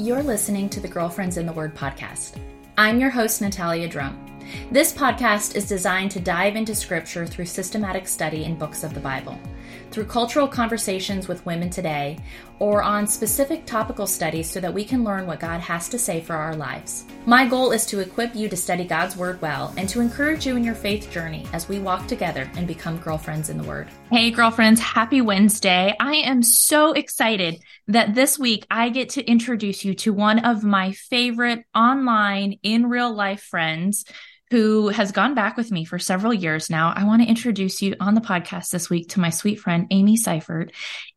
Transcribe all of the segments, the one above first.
You're listening to the Girlfriends in the Word podcast. I'm your host, Natalia Drum. This podcast is designed to dive into scripture through systematic study in books of the Bible through cultural conversations with women today, or on specific topical studies so that we can learn what God has to say for our lives. My goal is to equip you to study God's Word well and to encourage you in your faith journey as we walk together and become girlfriends in the Word. Hey, girlfriends, happy Wednesday. I am so excited that this week I get to introduce you to one of my favorite online, in real life friends who has gone back with me for several years now. I want to introduce you on the podcast this week to my sweet friend, Amy Seiffert.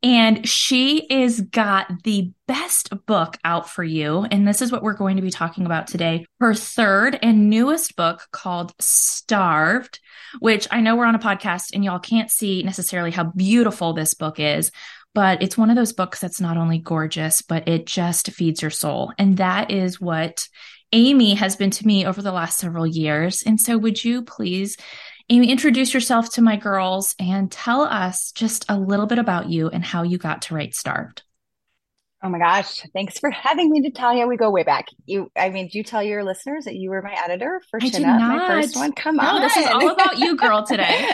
And she is got the best book out for you. And this is what we're going to be talking about today. Her third and newest book called Starved, which I know we're on a podcast and y'all can't see necessarily how beautiful this book is but it's one of those books that's not only gorgeous, but it just feeds your soul. And that is what Amy has been to me over the last several years. And so, would you please, Amy, introduce yourself to my girls and tell us just a little bit about you and how you got to write Starved? Oh my gosh. Thanks for having me, Natalia. We go way back. You, I mean, do you tell your listeners that you were my editor for Chin Up, my first one? Come no, on. this is all about you, girl, today.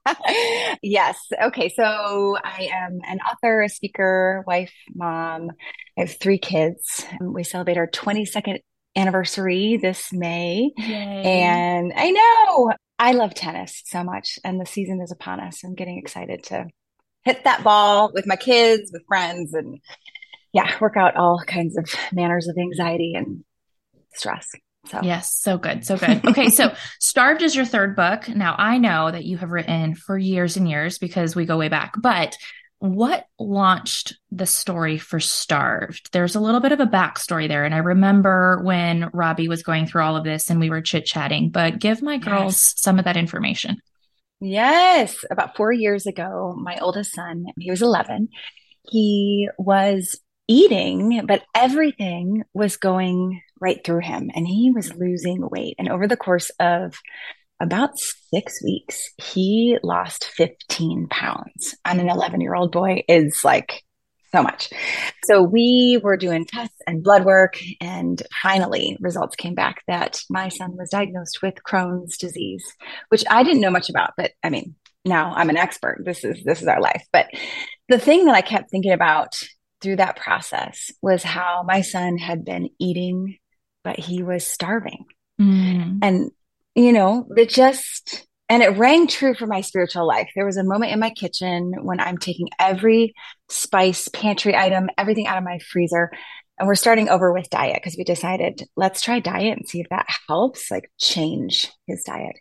yes. Okay. So I am an author, a speaker, wife, mom. I have three kids. We celebrate our 22nd anniversary this May. Yay. And I know I love tennis so much, and the season is upon us. I'm getting excited to hit that ball with my kids, with friends, and yeah, work out all kinds of manners of anxiety and stress. So. Yes, so good, so good. Okay, so Starved is your third book. Now I know that you have written for years and years because we go way back, but what launched the story for Starved? There's a little bit of a backstory there. And I remember when Robbie was going through all of this and we were chit chatting, but give my girls yes. some of that information. Yes. About four years ago, my oldest son, he was 11, he was eating, but everything was going right through him and he was losing weight. And over the course of about six weeks, he lost 15 pounds on an 11 year old boy is like so much. So we were doing tests and blood work and finally results came back that my son was diagnosed with Crohn's disease, which I didn't know much about, but I mean, now I'm an expert. This is, this is our life. But the thing that I kept thinking about through that process was how my son had been eating, but he was starving. Mm. And you know, it just, and it rang true for my spiritual life. There was a moment in my kitchen when I'm taking every spice, pantry item, everything out of my freezer. And we're starting over with diet because we decided let's try diet and see if that helps, like change his diet.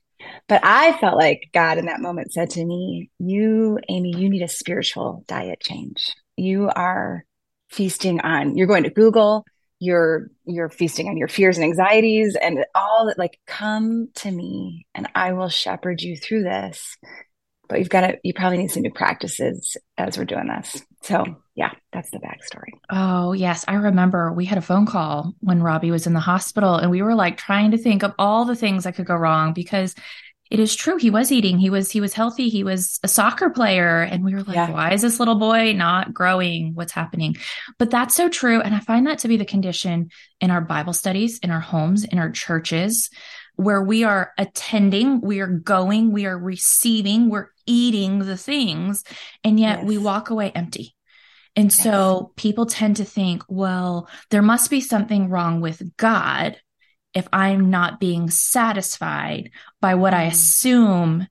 But I felt like God in that moment said to me, You, Amy, you need a spiritual diet change. You are feasting on, you're going to Google, you're you're feasting on your fears and anxieties and all that like come to me and i will shepherd you through this. But you've got to you probably need some new practices as we're doing this. So yeah that's the backstory. Oh yes. I remember we had a phone call when robbie was in the hospital and we were like trying to think of all the things that could go wrong because it is true. He was eating. He was he was healthy. He was a soccer player. And we were like yeah. why is this little boy not growing? What's happening? But that's so true. And i find that to be the condition in our bible studies in our homes in our churches where we are attending we are going we are receiving we're eating the things and yet yes. we walk away empty. And yes. so people tend to think well there must be something wrong with god if I'm not being satisfied by what I mm. assume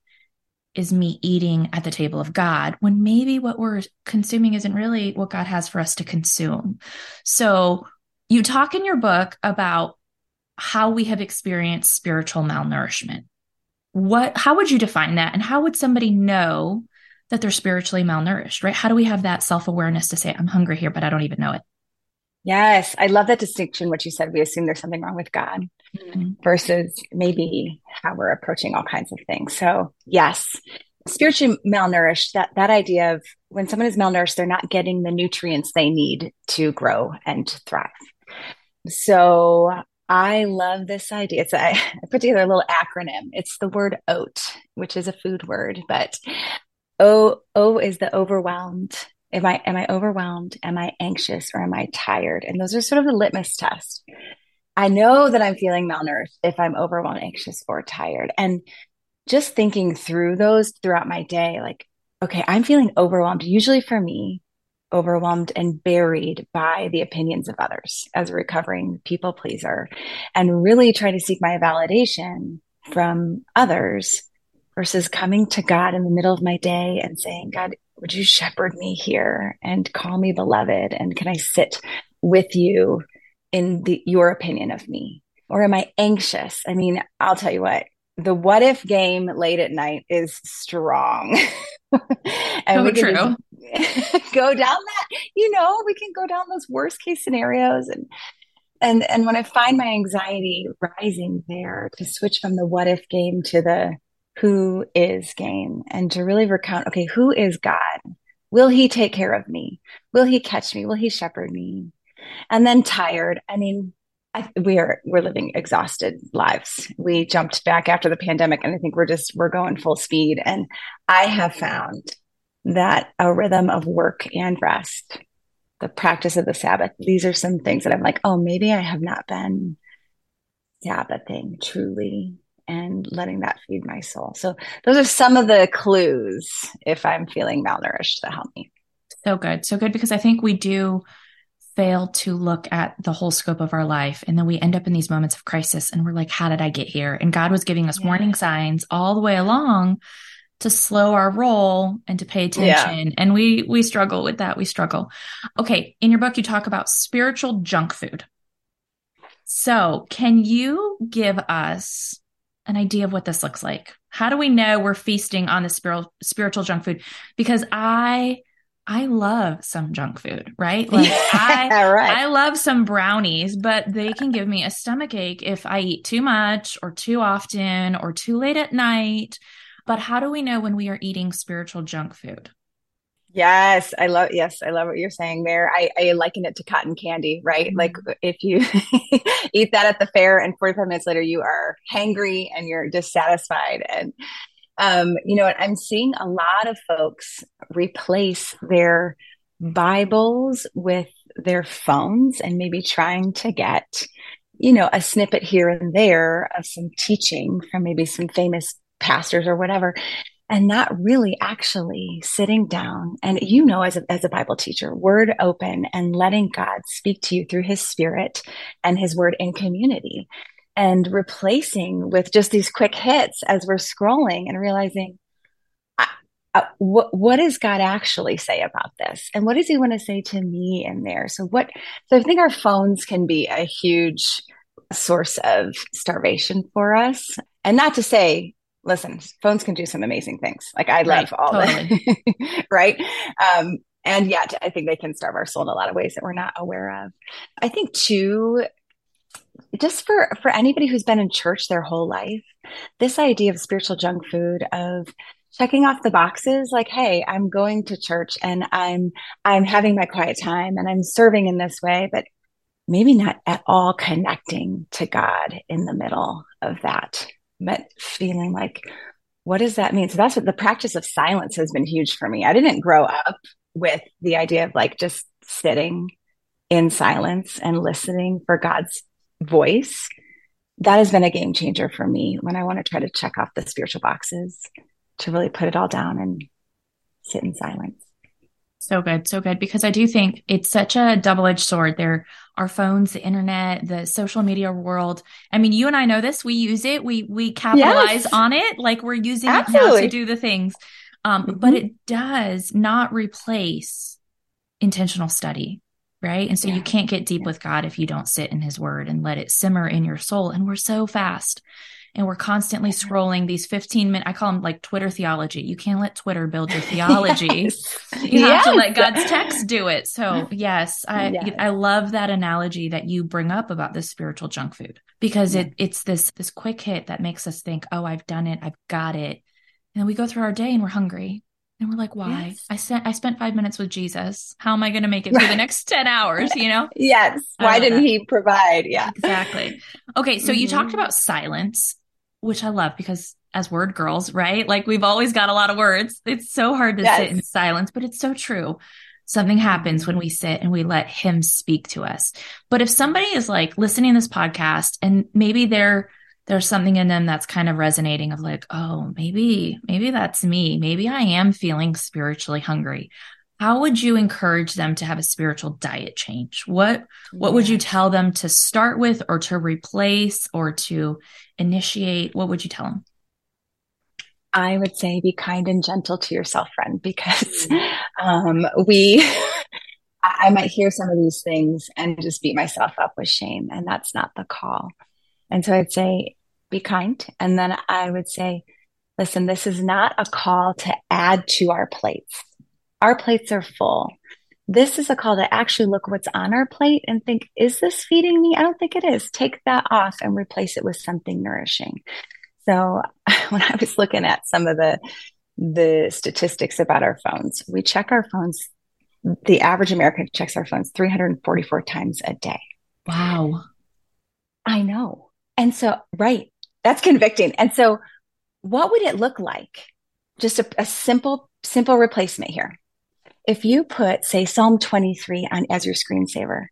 is me eating at the table of God, when maybe what we're consuming isn't really what God has for us to consume. So you talk in your book about how we have experienced spiritual malnourishment. What how would you define that and how would somebody know that they're spiritually malnourished, right? How do we have that self-awareness to say I'm hungry here but I don't even know it? Yes, I love that distinction. What you said, we assume there's something wrong with God mm-hmm. versus maybe how we're approaching all kinds of things. So, yes, spiritually malnourished. That that idea of when someone is malnourished, they're not getting the nutrients they need to grow and to thrive. So, I love this idea. It's a, I put together a little acronym. It's the word OAT, which is a food word, but O O is the overwhelmed, Am I am I overwhelmed? Am I anxious or am I tired? And those are sort of the litmus test. I know that I'm feeling malnourished if I'm overwhelmed, anxious, or tired. And just thinking through those throughout my day, like, okay, I'm feeling overwhelmed. Usually for me, overwhelmed and buried by the opinions of others as a recovering people pleaser and really trying to seek my validation from others versus coming to God in the middle of my day and saying, God, would you shepherd me here and call me beloved? And can I sit with you in the, your opinion of me? Or am I anxious? I mean, I'll tell you what, the what if game late at night is strong. and oh, we true. go down that, you know, we can go down those worst case scenarios and and and when I find my anxiety rising there to switch from the what if game to the who is game and to really recount, okay, who is God? Will he take care of me? Will he catch me? Will he shepherd me? And then tired. I mean, I, we are we're living exhausted lives. We jumped back after the pandemic, and I think we're just we're going full speed. And I have found that a rhythm of work and rest, the practice of the Sabbath, these are some things that I'm like, oh, maybe I have not been Sabbathing truly and letting that feed my soul. So those are some of the clues if I'm feeling malnourished that help me. So good. So good because I think we do fail to look at the whole scope of our life. And then we end up in these moments of crisis and we're like, how did I get here? And God was giving us yeah. warning signs all the way along to slow our roll and to pay attention. Yeah. And we we struggle with that. We struggle. Okay, in your book you talk about spiritual junk food. So, can you give us an idea of what this looks like? How do we know we're feasting on the spiritual spiritual junk food? Because I I love some junk food, right? Like I, right. I love some brownies, but they can give me a stomach ache if I eat too much or too often or too late at night. But how do we know when we are eating spiritual junk food? Yes, I love yes, I love what you're saying there. I, I liken it to cotton candy, right? Mm-hmm. Like if you eat that at the fair and 45 minutes later you are hangry and you're dissatisfied and um, you know, I'm seeing a lot of folks replace their Bibles with their phones and maybe trying to get, you know, a snippet here and there of some teaching from maybe some famous pastors or whatever and not really actually sitting down and you know as a, as a bible teacher word open and letting god speak to you through his spirit and his word in community and replacing with just these quick hits as we're scrolling and realizing uh, what what does God actually say about this, and what does He want to say to me in there? So what? So I think our phones can be a huge source of starvation for us, and not to say, listen, phones can do some amazing things. Like I love right, all totally. the right. Um, and yet, I think they can starve our soul in a lot of ways that we're not aware of. I think too, just for for anybody who's been in church their whole life this idea of spiritual junk food of checking off the boxes like hey i'm going to church and i'm i'm having my quiet time and i'm serving in this way but maybe not at all connecting to god in the middle of that but feeling like what does that mean? So that's what the practice of silence has been huge for me. I didn't grow up with the idea of like just sitting in silence and listening for god's voice, that has been a game changer for me when I want to try to check off the spiritual boxes to really put it all down and sit in silence. So good, so good. Because I do think it's such a double edged sword. There are phones, the internet, the social media world. I mean, you and I know this. We use it. We we capitalize yes. on it like we're using Absolutely. it now to do the things. Um, mm-hmm. But it does not replace intentional study right? And so yeah. you can't get deep with God if you don't sit in his word and let it simmer in your soul. And we're so fast and we're constantly scrolling these 15 minute, I call them like Twitter theology. You can't let Twitter build your theology. yes. You have yes. to let God's text do it. So yes, I, yes. I love that analogy that you bring up about this spiritual junk food because yeah. it, it's this, this quick hit that makes us think, oh, I've done it. I've got it. And we go through our day and we're hungry and we're like, why? Yes. I spent I spent five minutes with Jesus. How am I going to make it through the next ten hours? You know? yes. Why didn't that. He provide? Yeah. Exactly. Okay, so mm-hmm. you talked about silence, which I love because as word girls, right? Like we've always got a lot of words. It's so hard to yes. sit in silence, but it's so true. Something happens when we sit and we let him speak to us. But if somebody is like listening to this podcast and maybe they're there's something in them that's kind of resonating of like, oh, maybe, maybe that's me. Maybe I am feeling spiritually hungry. How would you encourage them to have a spiritual diet change? What what would you tell them to start with or to replace or to initiate? What would you tell them? I would say be kind and gentle to yourself, friend, because mm-hmm. um, we, I might hear some of these things and just beat myself up with shame, and that's not the call. And so I'd say be kind. And then I would say, listen, this is not a call to add to our plates. Our plates are full. This is a call to actually look what's on our plate and think, is this feeding me? I don't think it is. Take that off and replace it with something nourishing. So when I was looking at some of the the statistics about our phones, we check our phones. The average American checks our phones 344 times a day. Wow. I know. And so, right, that's convicting. And so, what would it look like? Just a, a simple, simple replacement here. If you put, say, Psalm 23 on as your screensaver,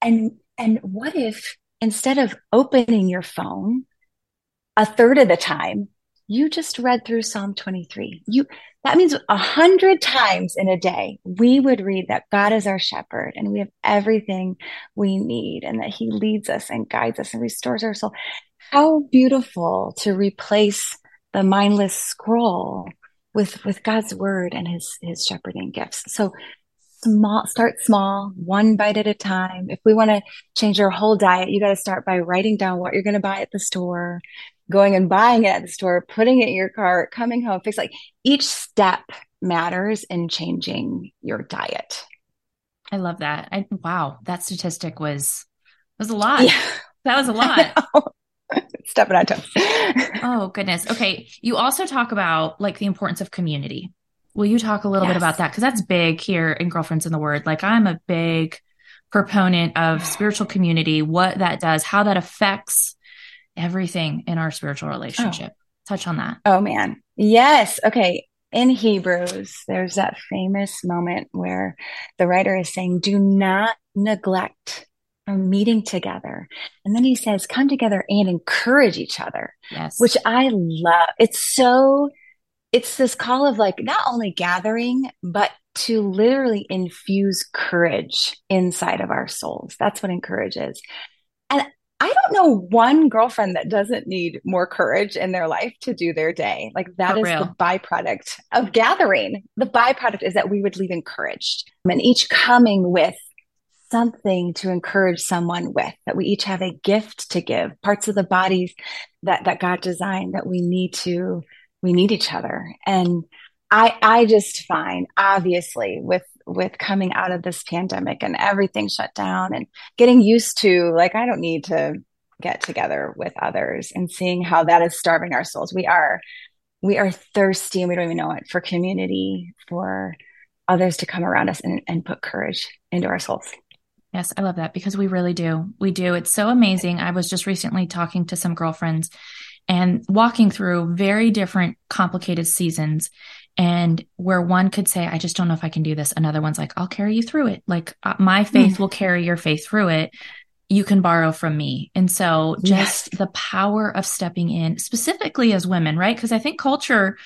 and and what if instead of opening your phone a third of the time, you just read through Psalm 23. You that means a hundred times in a day we would read that God is our shepherd and we have everything we need and that He leads us and guides us and restores our soul. How beautiful to replace the mindless scroll with with God's word and His His shepherding gifts. So small start small one bite at a time if we want to change our whole diet you got to start by writing down what you're going to buy at the store going and buying it at the store, putting it in your cart, coming home, fix like each step matters in changing your diet. I love that. I wow, that statistic was was a lot. Yeah. That was a lot. Stepping on toes. oh goodness. Okay. You also talk about like the importance of community. Will you talk a little yes. bit about that? Because that's big here in Girlfriends in the Word. Like I'm a big proponent of spiritual community, what that does, how that affects everything in our spiritual relationship. Oh. Touch on that. Oh, man. Yes. Okay. In Hebrews, there's that famous moment where the writer is saying, Do not neglect a meeting together. And then he says, Come together and encourage each other. Yes. Which I love. It's so, it's this call of like not only gathering, but to literally infuse courage inside of our souls. That's what encourages. And I don't know one girlfriend that doesn't need more courage in their life to do their day. Like that For is real. the byproduct of gathering. The byproduct is that we would leave encouraged and each coming with something to encourage someone with that we each have a gift to give parts of the bodies that that God designed that we need to we need each other and I I just find obviously with with coming out of this pandemic and everything shut down and getting used to like I don't need to get together with others and seeing how that is starving our souls. We are we are thirsty and we don't even know it for community, for others to come around us and, and put courage into our souls. Yes, I love that because we really do. We do. It's so amazing. I was just recently talking to some girlfriends and walking through very different complicated seasons and where one could say i just don't know if i can do this another one's like i'll carry you through it like uh, my faith mm. will carry your faith through it you can borrow from me and so just yes. the power of stepping in specifically as women right because i think culture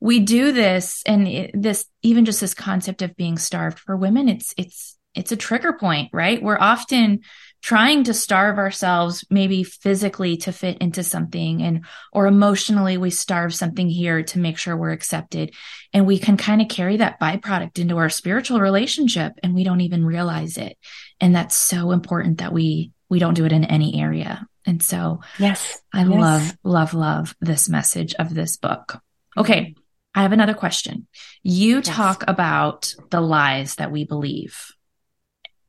we do this and it, this even just this concept of being starved for women it's it's it's a trigger point right? We're often trying to starve ourselves maybe physically to fit into something and or emotionally we starve something here to make sure we're accepted. And we can kind of carry that byproduct into our spiritual relationship and we don't even realize it. And that's so important that we we don't do it in any area. And so yes. I yes. love love love this message of this book. Okay. I have another question. You yes. talk about the lies that we believe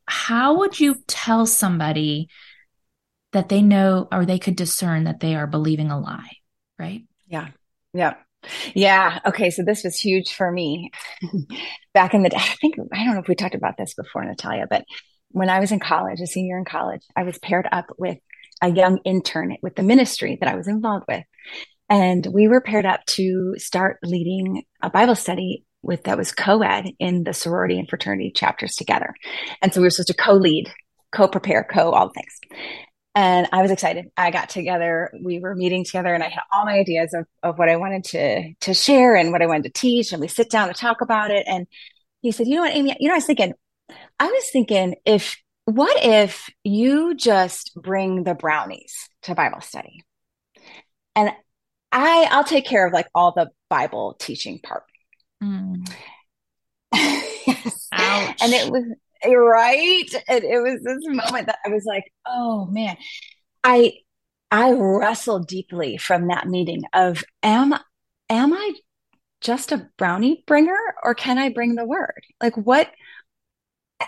how would you tell somebody that they know or they could discern that they are believing a lie? Right. Yeah. Yeah. Yeah. Okay. So this was huge for me back in the day. I think, I don't know if we talked about this before, Natalia, but when I was in college, a senior in college, I was paired up with a young intern with the ministry that I was involved with. And we were paired up to start leading a Bible study with that was co-ed in the sorority and fraternity chapters together. And so we were supposed to co-lead, co-prepare, co all things. And I was excited. I got together, we were meeting together and I had all my ideas of, of what I wanted to to share and what I wanted to teach. And we sit down to talk about it. And he said, you know what, Amy, you know, I was thinking, I was thinking if what if you just bring the brownies to Bible study? And I I'll take care of like all the Bible teaching part. Mm. yes. Ouch. And it was right. And it was this moment that I was like, oh man. I I wrestled deeply from that meeting of am am I just a brownie bringer or can I bring the word? Like what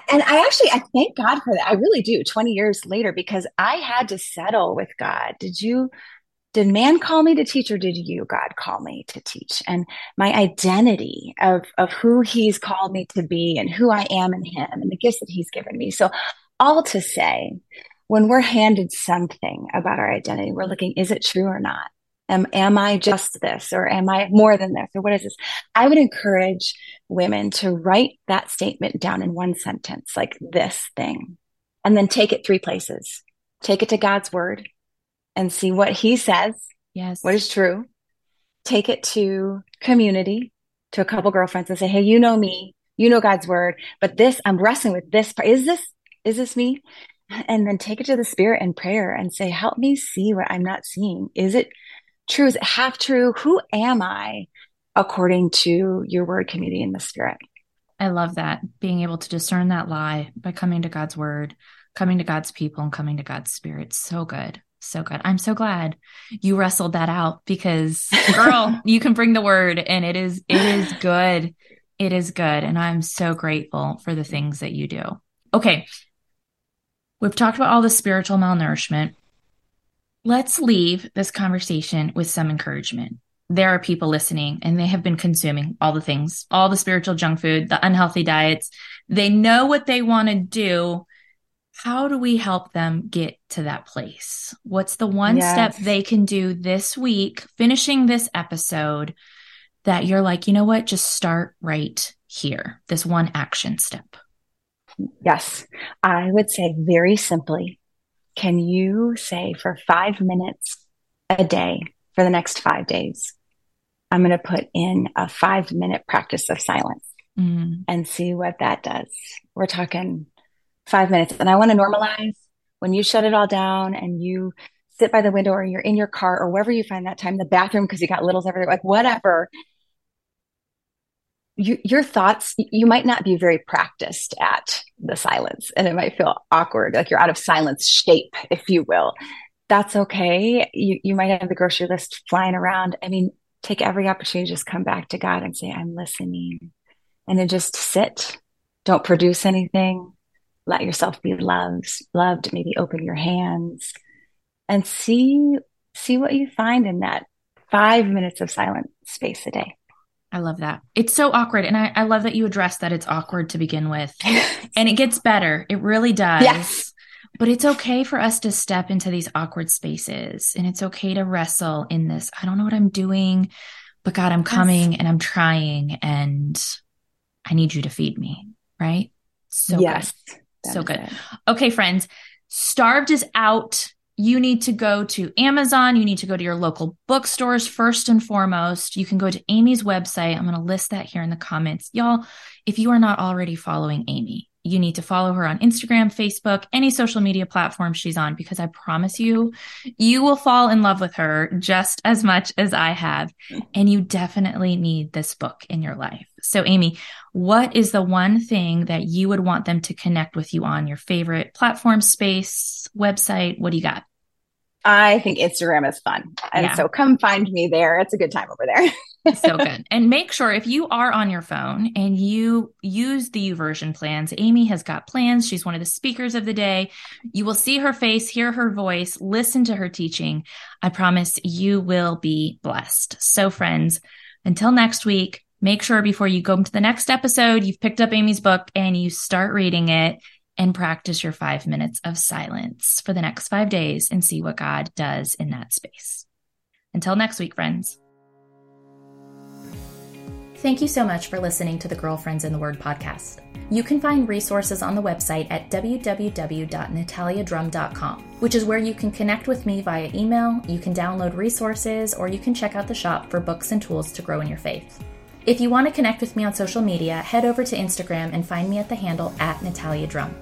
and I actually I thank God for that. I really do 20 years later because I had to settle with God. Did you did man call me to teach or did you god call me to teach? And my identity of of who he's called me to be and who i am in him and the gifts that he's given me. So all to say when we're handed something about our identity we're looking is it true or not? Am, am i just this or am i more than this or what is this? I would encourage women to write that statement down in one sentence like this thing and then take it three places. Take it to god's word and see what he says. Yes. What is true. Take it to community, to a couple girlfriends and say, Hey, you know me, you know God's word, but this, I'm wrestling with this. Is this, is this me? And then take it to the spirit in prayer and say, help me see what I'm not seeing. Is it true? Is it half true? Who am I according to your word community in the spirit? I love that. Being able to discern that lie by coming to God's word, coming to God's people and coming to God's spirit. So good. So good. I'm so glad you wrestled that out because girl, you can bring the word and it is it is good. It is good and I'm so grateful for the things that you do. Okay. We've talked about all the spiritual malnourishment. Let's leave this conversation with some encouragement. There are people listening and they have been consuming all the things, all the spiritual junk food, the unhealthy diets. They know what they want to do, how do we help them get to that place? What's the one yes. step they can do this week, finishing this episode, that you're like, you know what, just start right here, this one action step? Yes, I would say very simply can you say for five minutes a day for the next five days, I'm going to put in a five minute practice of silence mm. and see what that does? We're talking five minutes. And I want to normalize when you shut it all down and you sit by the window or you're in your car or wherever you find that time, the bathroom, because you got littles everywhere, like whatever. You, your thoughts, you might not be very practiced at the silence and it might feel awkward, like you're out of silence shape, if you will. That's okay. You, you might have the grocery list flying around. I mean, take every opportunity to just come back to God and say, I'm listening. And then just sit. Don't produce anything let yourself be loved loved maybe open your hands and see see what you find in that five minutes of silent space a day I love that. It's so awkward. And I, I love that you address that it's awkward to begin with. and it gets better. It really does. Yes. But it's okay for us to step into these awkward spaces. And it's okay to wrestle in this. I don't know what I'm doing, but God, I'm coming yes. and I'm trying and I need you to feed me. Right. So yes. Good so good. It. Okay, friends, Starved is out. You need to go to Amazon. You need to go to your local bookstores first and foremost. You can go to Amy's website. I'm going to list that here in the comments. Y'all, if you are not already following Amy, you need to follow her on Instagram, Facebook, any social media platform she's on, because I promise you, you will fall in love with her just as much as I have. And you definitely need this book in your life. So, Amy, what is the one thing that you would want them to connect with you on your favorite platform space, website? What do you got? I think Instagram is fun. And yeah. so come find me there. It's a good time over there. so good. And make sure if you are on your phone and you use the YouVersion plans, Amy has got plans. She's one of the speakers of the day. You will see her face, hear her voice, listen to her teaching. I promise you will be blessed. So, friends, until next week, make sure before you go to the next episode, you've picked up Amy's book and you start reading it and practice your five minutes of silence for the next five days and see what God does in that space. Until next week, friends. Thank you so much for listening to the Girlfriends in the Word podcast. You can find resources on the website at www.nataliadrum.com, which is where you can connect with me via email, you can download resources, or you can check out the shop for books and tools to grow in your faith. If you want to connect with me on social media, head over to Instagram and find me at the handle at Natalia Drum.